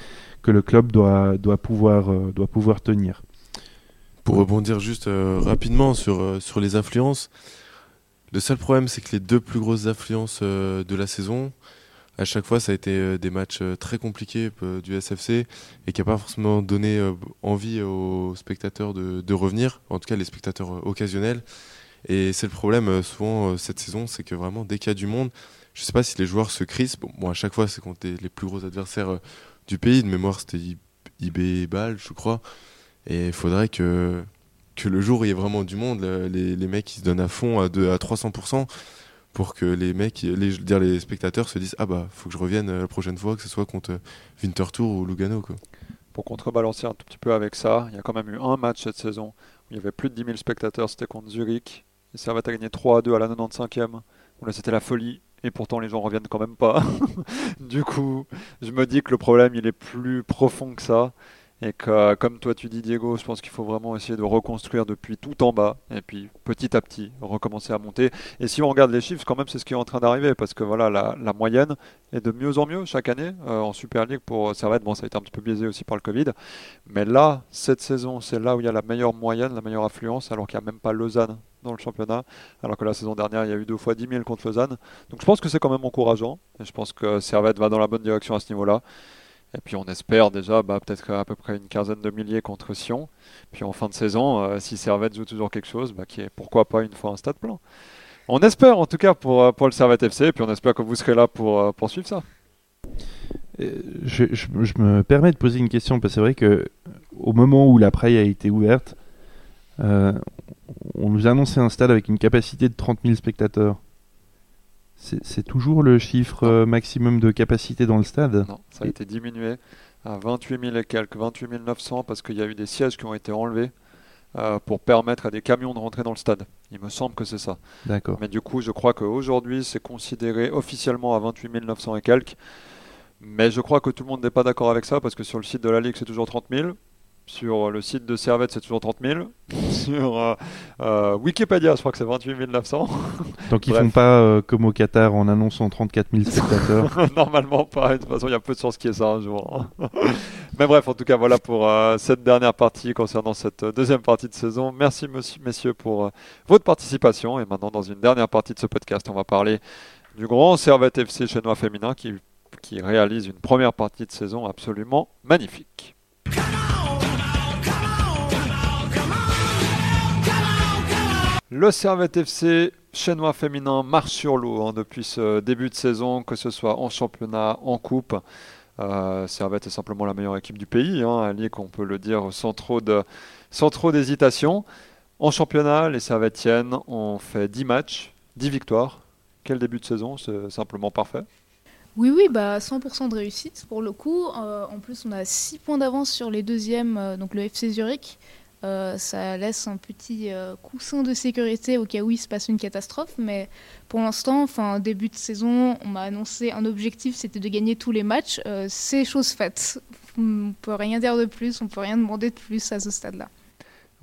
le club doit pouvoir tenir. Pour rebondir juste euh, rapidement sur, euh, sur les influences, le seul problème c'est que les deux plus grosses influences euh, de la saison, à chaque fois ça a été des matchs très compliqués du SFC et qui n'a pas forcément donné envie aux spectateurs de, de, revenir, en tout cas les spectateurs occasionnels. Et c'est le problème souvent cette saison, c'est que vraiment dès qu'il y a du monde, je ne sais pas si les joueurs se crispent. Bon, à chaque fois c'est contre les, plus gros adversaires du pays, de mémoire c'était IB Bâle je crois. Et il faudrait que, le jour où il y ait vraiment du monde, les, les mecs ils se donnent à fond, à, à 300%, pour que les mecs, les, les spectateurs se disent Ah bah, faut que je revienne euh, la prochaine fois, que ce soit contre Winterthur ou Lugano. Quoi. Pour contrebalancer un tout petit peu avec ça, il y a quand même eu un match cette saison où il y avait plus de 10 000 spectateurs, c'était contre Zurich. Et Servette a gagné 3 à 2 à la 95e. Où là, c'était la folie et pourtant les gens reviennent quand même pas. (laughs) du coup, je me dis que le problème il est plus profond que ça et que, comme toi tu dis Diego, je pense qu'il faut vraiment essayer de reconstruire depuis tout en bas et puis petit à petit recommencer à monter. Et si on regarde les chiffres, quand même c'est ce qui est en train d'arriver parce que voilà la, moyenne est de mieux en mieux chaque année euh, en Super League pour Servette. Bon, ça a été un petit peu biaisé aussi par le Covid, mais là cette saison c'est là où il y a la meilleure moyenne, la meilleure affluence, alors qu'il n'y a même pas Lausanne dans le championnat, alors que la saison dernière il y a eu deux fois 10 000 contre Lausanne. Donc je pense que c'est quand même encourageant et je pense que Servette va dans la bonne direction à ce niveau-là. Et puis on espère déjà bah, peut-être à peu près une quinzaine de milliers contre Sion. Puis en fin de saison, euh, si Servette joue toujours quelque chose, bah, pourquoi pas une fois un stade plein. On espère en tout cas pour, euh, pour le Servette FC, et puis on espère que vous serez là pour, euh, pour suivre ça. Je, je, me permets de poser une question, parce que c'est vrai que au moment où la Praille a été ouverte, on nous a annoncé un stade avec une capacité de 30 000 spectateurs. C'est toujours le chiffre euh, maximum de capacité dans le stade? Non, ça a été diminué à 28 000 et quelques, 28 900 parce qu'il y a eu des sièges qui ont été enlevés euh, pour permettre à des camions de rentrer dans le stade. Il me semble que c'est ça. D'accord. Mais du coup, je crois qu'aujourd'hui, c'est considéré officiellement à 28 900 et quelques. Mais je crois que tout le monde n'est pas d'accord avec ça parce que sur le site de la Ligue, c'est toujours 30 000. Sur le site de Servette, c'est toujours 30 000. (laughs) Sur euh, euh, Wikipédia, je crois que c'est 28 900. (laughs) Donc ils Bref. font pas euh, comme au Qatar en annonçant 34 000 spectateurs. (laughs) Normalement pas. De toute façon, il y a peu de chances qu'il y ait ça un jour. Mais bref, en tout cas, voilà pour euh, cette dernière partie concernant cette euh, deuxième partie de saison. Merci, monsieur, messieurs, pour euh, votre participation. Et maintenant, dans une dernière partie de ce podcast, on va parler du grand Servette FC chinois féminin qui, qui réalise une première partie de saison absolument magnifique. Le Servette FC chinois féminin marche sur l'eau hein, depuis ce début de saison, que ce soit en championnat, en coupe. Euh, Servette est simplement la meilleure équipe du pays, hein, un ligue on peut le dire sans trop de sans trop d'hésitation. En championnat, les Servettiennes ont fait 10 matchs, 10 victoires. Quel début de saison, c'est simplement parfait. Oui, oui, bah 100% de réussite pour le coup. Euh, en plus, on a 6 points d'avance sur les deuxièmes, euh, donc le FC Zurich. Euh, ça laisse un petit euh, coussin de sécurité au cas où il se passe une catastrophe. Mais pour l'instant, enfin début de saison, on m'a annoncé un objectif, c'était de gagner tous les matchs. Euh, c'est chose faite. On peut rien dire de plus, on peut rien demander de plus à ce stade-là.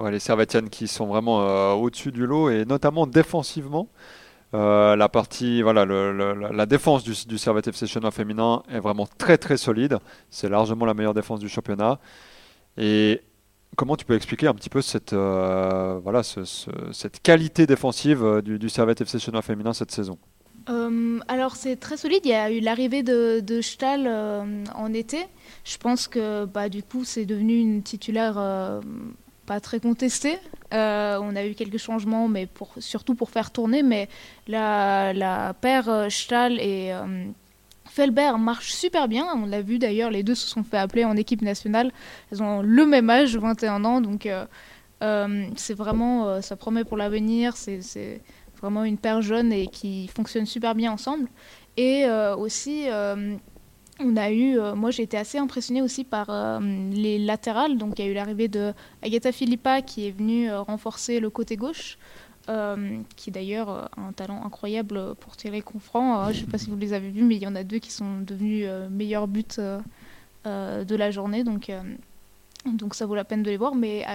Les Servettiennes qui sont vraiment au-dessus du lot et notamment défensivement. La partie, voilà, la- défense du, du Servette FC féminin est vraiment très très solide. C'est largement la meilleure défense du championnat. Et comment tu peux expliquer un petit peu cette, euh, voilà, ce- ce- cette qualité défensive euh, du, du Servette FC chinois féminin cette saison? Euh, alors c'est très solide. Il y a eu l'arrivée de, Stahl en été. Je pense que bah, du coup c'est devenu une titulaire pas très contestée. On a eu quelques changements, mais pour, surtout pour faire tourner. Mais la, la paire Stahl et Felbert marche super bien. On l'a vu d'ailleurs, les deux se sont fait appeler en équipe nationale. Elles ont le même âge, 21 ans, donc euh, euh, c'est vraiment, euh, ça promet pour l'avenir. C'est vraiment une paire jeune et qui fonctionne super bien ensemble. Et aussi, on a eu, moi j'ai été assez impressionnée aussi par les latérales. Donc il y a eu l'arrivée de Agatha Philippa qui est venue renforcer le côté gauche. Euh, qui d'ailleurs a un talent incroyable pour tirer coup franc. Euh, je ne sais pas si vous les avez vus, mais il y en a deux qui sont devenus euh, meilleurs buts euh, euh, de la journée. Donc, donc ça vaut la peine de les voir. Mais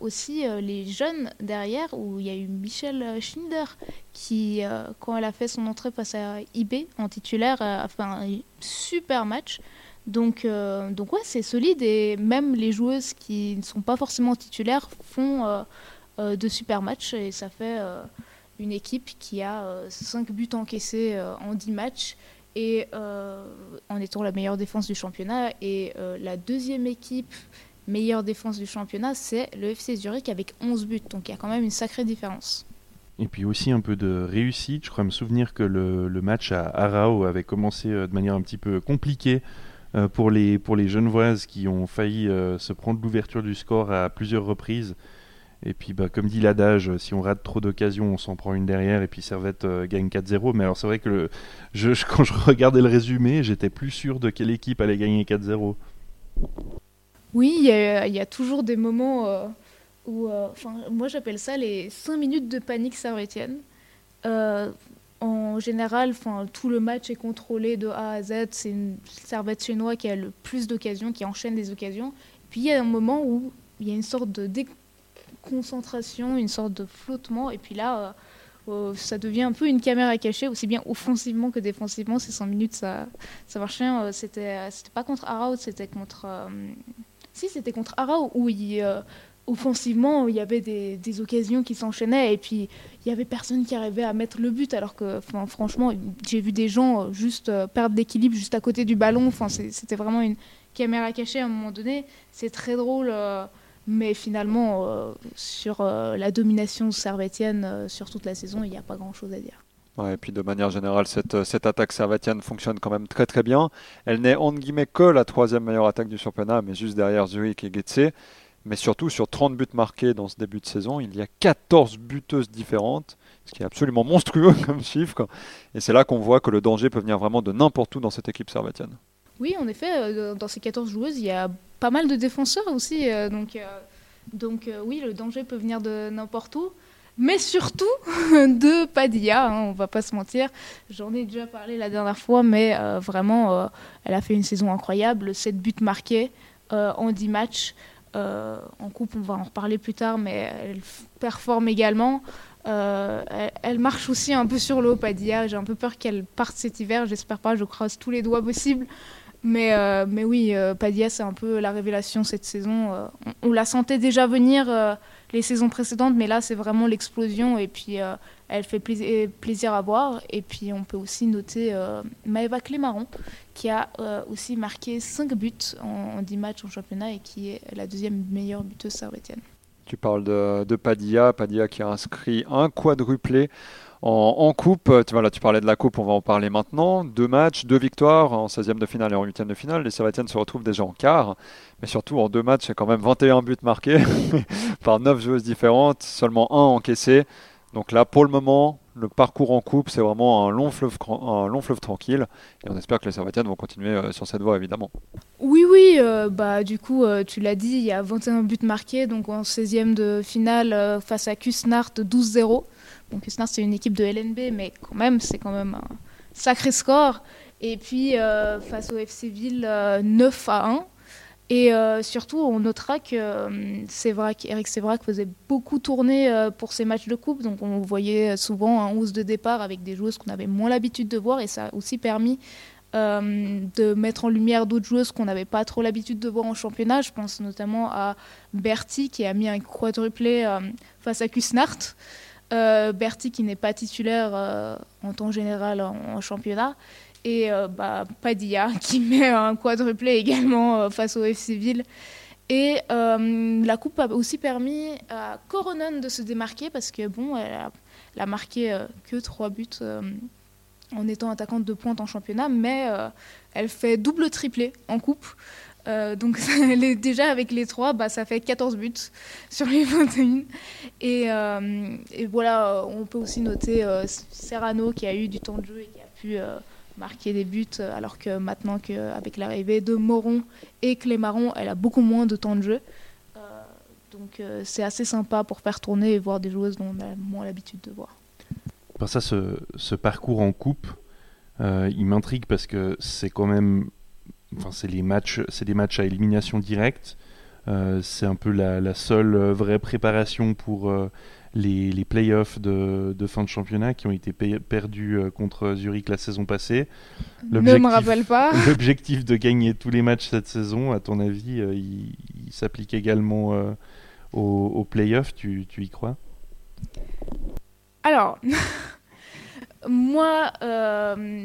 aussi les jeunes derrière, où il y a eu Michel Schinder qui, quand elle a fait son entrée face à IB en titulaire, a fait un super match. Donc, euh, donc ouais, c'est solide et même les joueuses qui ne sont pas forcément titulaires font de super matchs et ça fait euh, une équipe qui a 5 buts encaissés euh, en 10 matchs et euh, en étant la meilleure défense du championnat. Et euh, la deuxième équipe meilleure défense du championnat, c'est le FC Zurich avec 11 buts. Donc il y a quand même une sacrée différence. Et puis aussi un peu de réussite. Je crois me souvenir que le, le match à Arao avait commencé euh, de manière un petit peu compliquée euh, pour les, pour les Genevoises qui ont failli euh, se prendre l'ouverture du score à plusieurs reprises. Et puis, bah, comme dit l'adage, si on rate trop d'occasions, on s'en prend une derrière et puis Servette euh, gagne 4-0. Mais alors, c'est vrai que quand je regardais le résumé, j'étais plus sûr de quelle équipe allait gagner 4-0. Oui, il y, a- toujours des moments euh, où, euh, moi j'appelle ça les 5 minutes de panique servétienne. En général, tout le match est contrôlé de A à Z. C'est une servette chinoise qui a le plus d'occasions, qui enchaîne des occasions. Puis il y a un moment où il y a une sorte de déconcentration, une sorte de flottement. Et puis là, euh, euh, ça devient un peu une caméra cachée, aussi bien offensivement que défensivement. Ces 5 minutes, ça, ça marche bien. Euh, C'était, c'était pas contre Araut, c'était contre. si, c'était contre Arao où offensivement, il y avait des, occasions qui s'enchaînaient et puis il y avait personne qui arrivait à mettre le but. Alors que, franchement, j'ai vu des gens juste perdre d'équilibre juste à côté du ballon. Enfin, c'était vraiment une caméra cachée à un moment donné. C'est très drôle, mais finalement, euh, sur euh, la domination servétienne euh, sur toute la saison, il n'y a pas grand-chose à dire. Ouais, et puis de manière générale, cette, cette attaque servatienne fonctionne quand même très très bien. Elle n'est entre guillemets que la troisième meilleure attaque du championnat, mais juste derrière Zurich et Getse. Mais surtout, sur 30 buts marqués dans ce début de saison, il y a 14 buteuses différentes, ce qui est absolument monstrueux (laughs) comme chiffre. Et c'est là qu'on voit que le danger peut venir vraiment de n'importe où dans cette équipe servatienne. Oui, en effet, dans ces 14 joueuses, il y a pas mal de défenseurs aussi. euh, donc, euh, donc euh, oui, le danger peut venir de n'importe où. Mais surtout (laughs) de Padilla, hein, on va pas se mentir. J'en ai déjà parlé la dernière fois, mais vraiment, elle a fait une saison incroyable. 7 buts marqués en 10 matchs. en coupe, on va en reparler plus tard, mais elle performe également. Elle, marche aussi un peu sur l'eau, Padilla. J'ai un peu peur qu'elle parte cet hiver. J'espère pas, je croise tous les doigts possibles. Mais, mais oui, Padilla, c'est un peu la révélation cette saison. on, la sentait déjà venir les saisons précédentes, mais là, c'est vraiment l'explosion. Et puis, elle fait plaisir, à voir. Et puis on peut aussi noter euh, Maëva Clémaron, qui a euh, aussi marqué 5 buts en, 10 matchs en championnat et qui est la deuxième meilleure buteuse sarvétienne. Tu parles de, de, Padilla, Padilla qui a inscrit un quadruplé en, coupe. Tu, tu parlais de la coupe, on va en parler maintenant. Deux matchs, deux victoires en 16e de finale et en 8e de finale. Les Servétiennes se retrouvent déjà en quart, mais surtout en deux matchs, a quand même 21 buts marqués (laughs) par 9 joueuses différentes, seulement un encaissé. Donc là, pour le moment, le parcours en coupe, c'est vraiment un long fleuve, un long fleuve tranquille. Et on espère que les Servatiennes vont continuer euh, sur cette voie, évidemment. Oui, oui. Euh, bah, du coup, euh, tu l'as dit, il y a 21 buts marqués. Donc en 16e de finale face à Kusnart 12-0. Donc Kusnart, c'est une équipe de LNB, mais quand même, c'est quand même un sacré score. Et puis face au FC Ville, 9 à 1. Et euh, surtout, on notera que euh, Eric Sévrac faisait beaucoup tourner euh, pour ses matchs de coupe. Donc, on voyait souvent un hausse de départ avec des joueuses qu'on avait moins l'habitude de voir. Et ça a aussi permis de mettre en lumière d'autres joueuses qu'on n'avait pas trop l'habitude de voir en championnat. Je pense notamment à Bertie qui a mis un quadruplé face à Kusnart. Bertie qui n'est pas titulaire en temps général en championnat et euh, bah, Padilla qui (laughs) met un quadruplé également euh, face au FC Ville. Et euh, la coupe a aussi permis à Coronon de se démarquer parce que bon, elle a, marqué que trois buts en étant attaquante de pointe en championnat, mais elle fait double triplé en coupe. donc (laughs) déjà avec les trois, bah, ça fait 14 buts sur les 21. Et, et voilà, on peut aussi noter Serrano qui a eu du temps de jeu et qui a pu marquer des buts, euh, alors que maintenant qu'avec l'arrivée de Moron et Clémaron, elle a beaucoup moins de temps de jeu. Euh, donc euh, c'est assez sympa pour faire tourner et voir des joueuses dont on a moins l'habitude de voir. Pour ça, ce, parcours en coupe, il m'intrigue parce que c'est quand même, enfin c'est les matchs, c'est des matchs à élimination directe. c'est un peu la, seule vraie préparation pour les, les playoffs de, de, fin de championnat qui ont été perdus euh, contre Zurich la saison passée. Ne me rappelle pas. (laughs) L'objectif de gagner tous les matchs cette saison, à ton avis, euh, il, s'applique également euh, aux, playoffs, tu, tu, y crois? Alors, (laughs) moi,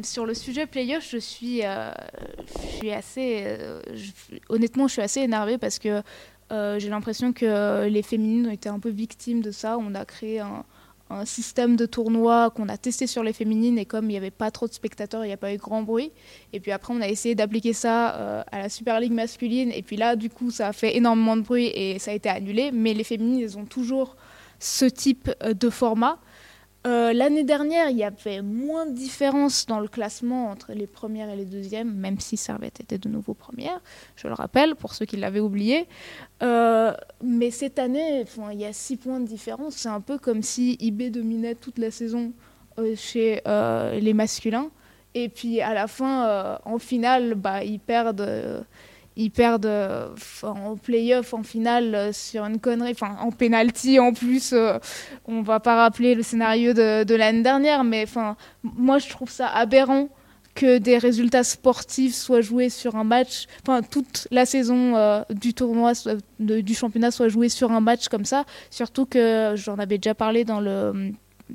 sur le sujet playoff, je suis, je suis assez, honnêtement, je suis assez énervée parce que euh, j'ai l'impression que les féminines ont été un peu victimes de ça. On a créé un, système de tournoi qu'on a testé sur les féminines et comme il n'y avait pas trop de spectateurs, il n'y a pas eu grand bruit. Et puis après, on a essayé d'appliquer ça euh, à la Super League masculine. Et puis là, du coup, ça a fait énormément de bruit et ça a été annulé. Mais les féminines, elles ont toujours ce type euh, de format. Euh, l'année dernière, il y avait moins de différence dans le classement entre les premières et les deuxièmes, même si Servette était de nouveau première, je le rappelle, pour ceux qui l'avaient oublié. Euh, mais cette année, il y a six points de différence. C'est un peu comme si IB dominait toute la saison euh, chez les masculins. Et puis à la fin, en finale, bah, ils perdent ils perdent euh, en playoff, en finale, euh, sur une connerie, enfin en penalty en plus. Euh, on va pas rappeler le scénario de, l'année dernière, mais enfin, moi je trouve ça aberrant que des résultats sportifs soient joués sur un match, enfin toute la saison du tournoi, du championnat soit jouée sur un match comme ça. Surtout que j'en avais déjà parlé dans le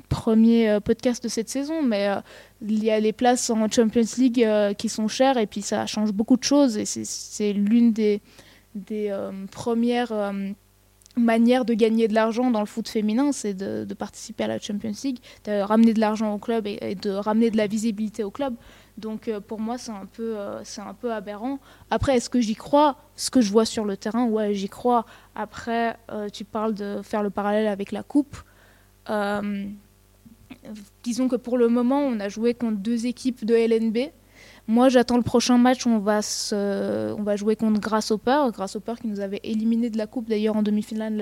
premier euh, podcast de cette saison, mais euh, il y a les places en Champions League euh, qui sont chères et puis ça change beaucoup de choses et c'est l'une des, premières manières de gagner de l'argent dans le foot féminin, c'est de, participer à la Champions League, de ramener de l'argent au club et, de ramener de la visibilité au club. Donc pour moi, c'est un, peu, un peu aberrant. Après, est-ce que j'y crois? Ce que je vois sur le terrain, ouais, j'y crois. Après, tu parles de faire le parallèle avec la coupe disons que pour le moment, on a joué contre deux équipes de LNB. Moi, j'attends le prochain match. On va, on va jouer contre Grasshopper. Grasshopper qui nous avait éliminé de la Coupe d'ailleurs en demi-finale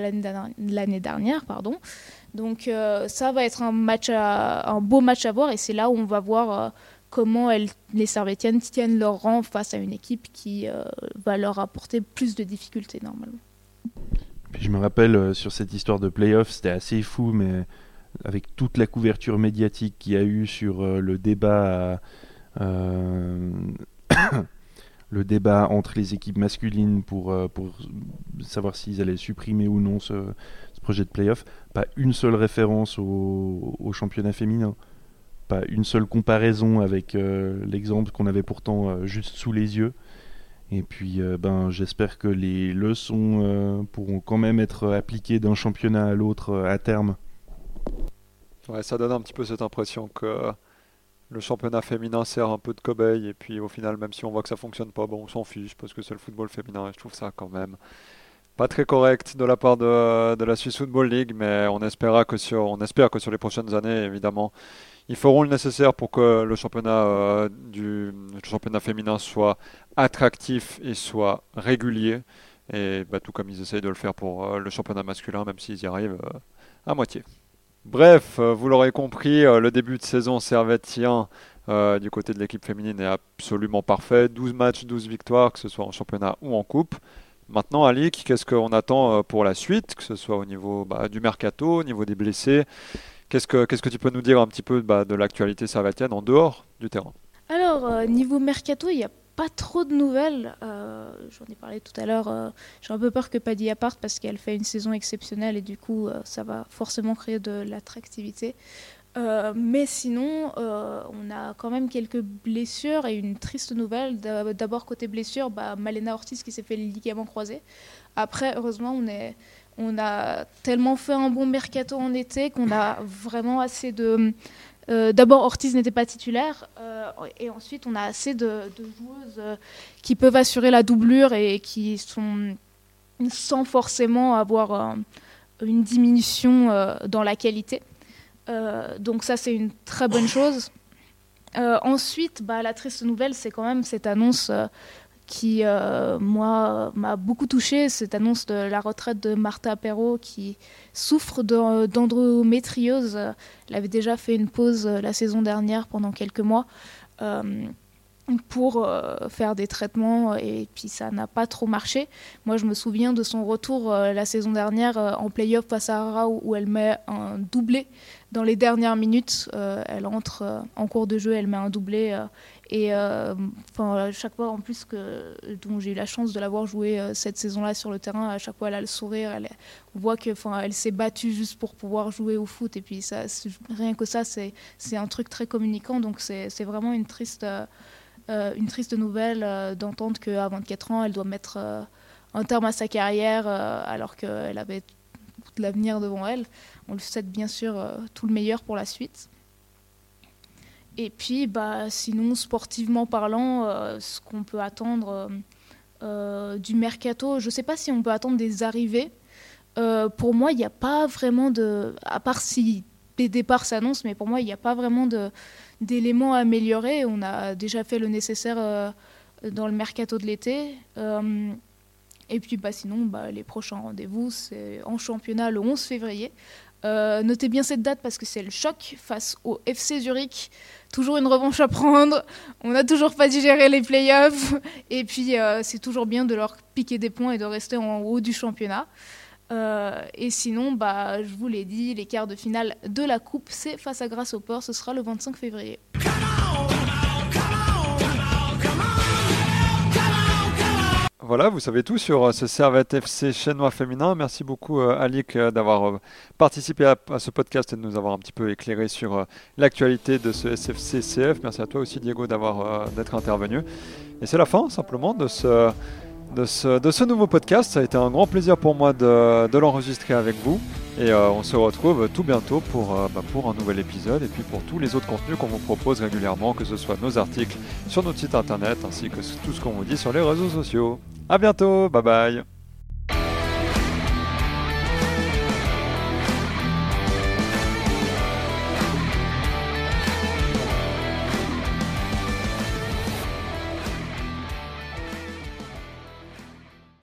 l'année dernière. Pardon. Donc euh, ça va être un, match un beau match à voir et c'est là où on va voir euh, comment les Servétiennes tiennent leur rang face à une équipe qui euh, va leur apporter plus de difficultés normalement. Puis je me rappelle sur cette histoire de playoff, c'était assez fou, mais avec toute la couverture médiatique qu'il y a eu sur le débat (coughs) le débat entre les équipes masculines pour, pour savoir s'ils allaient supprimer ou non ce, projet de playoff, pas une seule référence au, championnat féminin, pas une seule comparaison avec euh, l'exemple qu'on avait pourtant euh, juste sous les yeux. Et puis, euh, ben, j'espère que les leçons pourront quand même être appliquées d'un championnat à l'autre à terme. Ouais, ça donne un petit peu cette impression que le championnat féminin sert un peu de cobaye et puis au final même si on voit que ça fonctionne pas bon on s'en fiche parce que c'est le football féminin et je trouve ça quand même pas très correct de la part de, la Swiss Football League, mais on, espéra que sur, on espère que sur les prochaines années, évidemment, ils feront le nécessaire pour que le championnat, euh, du, championnat féminin soit attractif et soit régulier. Et bah, tout comme ils essayent de le faire pour euh, le championnat masculin, même s'ils y arrivent euh, à moitié. Bref, vous l'aurez compris, le début de saison servetien du côté de l'équipe féminine est absolument parfait. 12 matchs, 12 victoires, que ce soit en championnat ou en coupe. Maintenant, Alik, qu'est-ce qu'on attend euh, pour la suite, que ce soit au niveau bah, du mercato, au niveau des blessés? Qu'est-ce que, tu peux nous dire un petit peu bah, de l'actualité servatienne en dehors du terrain? Alors, euh, niveau mercato, il n'y a pas trop de nouvelles. Euh, j'en ai parlé tout à l'heure. j'ai un peu peur que Padilla parte parce qu'elle fait une saison exceptionnelle et du coup, ça va forcément créer de l'attractivité. Euh, mais sinon, euh, on a quand même quelques blessures et une triste nouvelle. D'abord, côté blessure, bah, Malena Ortiz qui s'est fait le ligament croisé. Après, heureusement, on a tellement fait un bon mercato en été qu'on a vraiment assez de. Euh, d'abord, Ortiz n'était pas titulaire, et ensuite, on a assez de, joueuses qui peuvent assurer la doublure et qui sont sans forcément avoir une diminution dans la qualité. Euh, donc ça, c'est une très bonne chose. Euh, ensuite, bah, la triste nouvelle, c'est quand même cette annonce euh, qui, moi, m'a beaucoup touchée, cette annonce de la retraite de Martha Perrault qui souffre d'endométriose. Elle avait déjà fait une pause la saison dernière pendant quelques mois pour faire des traitements et puis ça n'a pas trop marché. Moi je me souviens de son retour la saison dernière en play-off face à Ara où, elle met un doublé dans les dernières minutes, euh, elle entre euh, en cours de jeu, elle met un doublé. Euh, et enfin, chaque fois, en plus, que, dont j'ai eu la chance de l'avoir joué cette saison-là sur le terrain, à chaque fois, elle a le sourire. On voit que, elle s'est battue juste pour pouvoir jouer au foot. Et puis, rien que ça, c'est un truc très communicant. Donc, c'est vraiment une triste, une triste nouvelle d'entendre qu'à 24 ans, elle doit mettre un terme à sa carrière alors qu'elle avait tout l'avenir devant elle. On lui souhaite bien sûr euh, tout le meilleur pour la suite. Et puis, bah, sinon, sportivement parlant, euh, ce qu'on peut attendre euh, du mercato, je ne sais pas si on peut attendre des arrivées. pour moi, il n'y a pas vraiment de. À part si des départs s'annoncent, mais pour moi, il n'y a pas vraiment d'éléments à améliorer. On a déjà fait le nécessaire dans le mercato de l'été. et puis, bah, sinon, bah, les prochains rendez-vous, c'est en championnat le 11 février. Euh, notez bien cette date parce que c'est le choc face au FC Zurich. Toujours une revanche à prendre. On n'a toujours pas digéré les playoffs. Et puis, euh, c'est toujours bien de leur piquer des points et de rester en haut du championnat. Euh, et sinon, bah, je vous l'ai dit, les quarts de finale de la Coupe, c'est face à Grasshopper. Ce sera le 25 février. Voilà, vous savez tout sur euh, ce Servette FC chinois féminin. Merci beaucoup, euh, Alik, euh, d'avoir participé à, ce podcast et de nous avoir un petit peu éclairé sur l'actualité de ce SFC CF. Merci à toi aussi, Diego, d'avoir d'être intervenu. Et c'est la fin, simplement, de ce, de ce, de ce nouveau podcast. Ça a été un grand plaisir pour moi de, de l'enregistrer avec vous. Et on se retrouve tout bientôt pour, bah, pour un nouvel épisode et puis pour tous les autres contenus qu'on vous propose régulièrement, que ce soit nos articles sur notre site internet ainsi que tout ce qu'on vous dit sur les réseaux sociaux. À bientôt, bye bye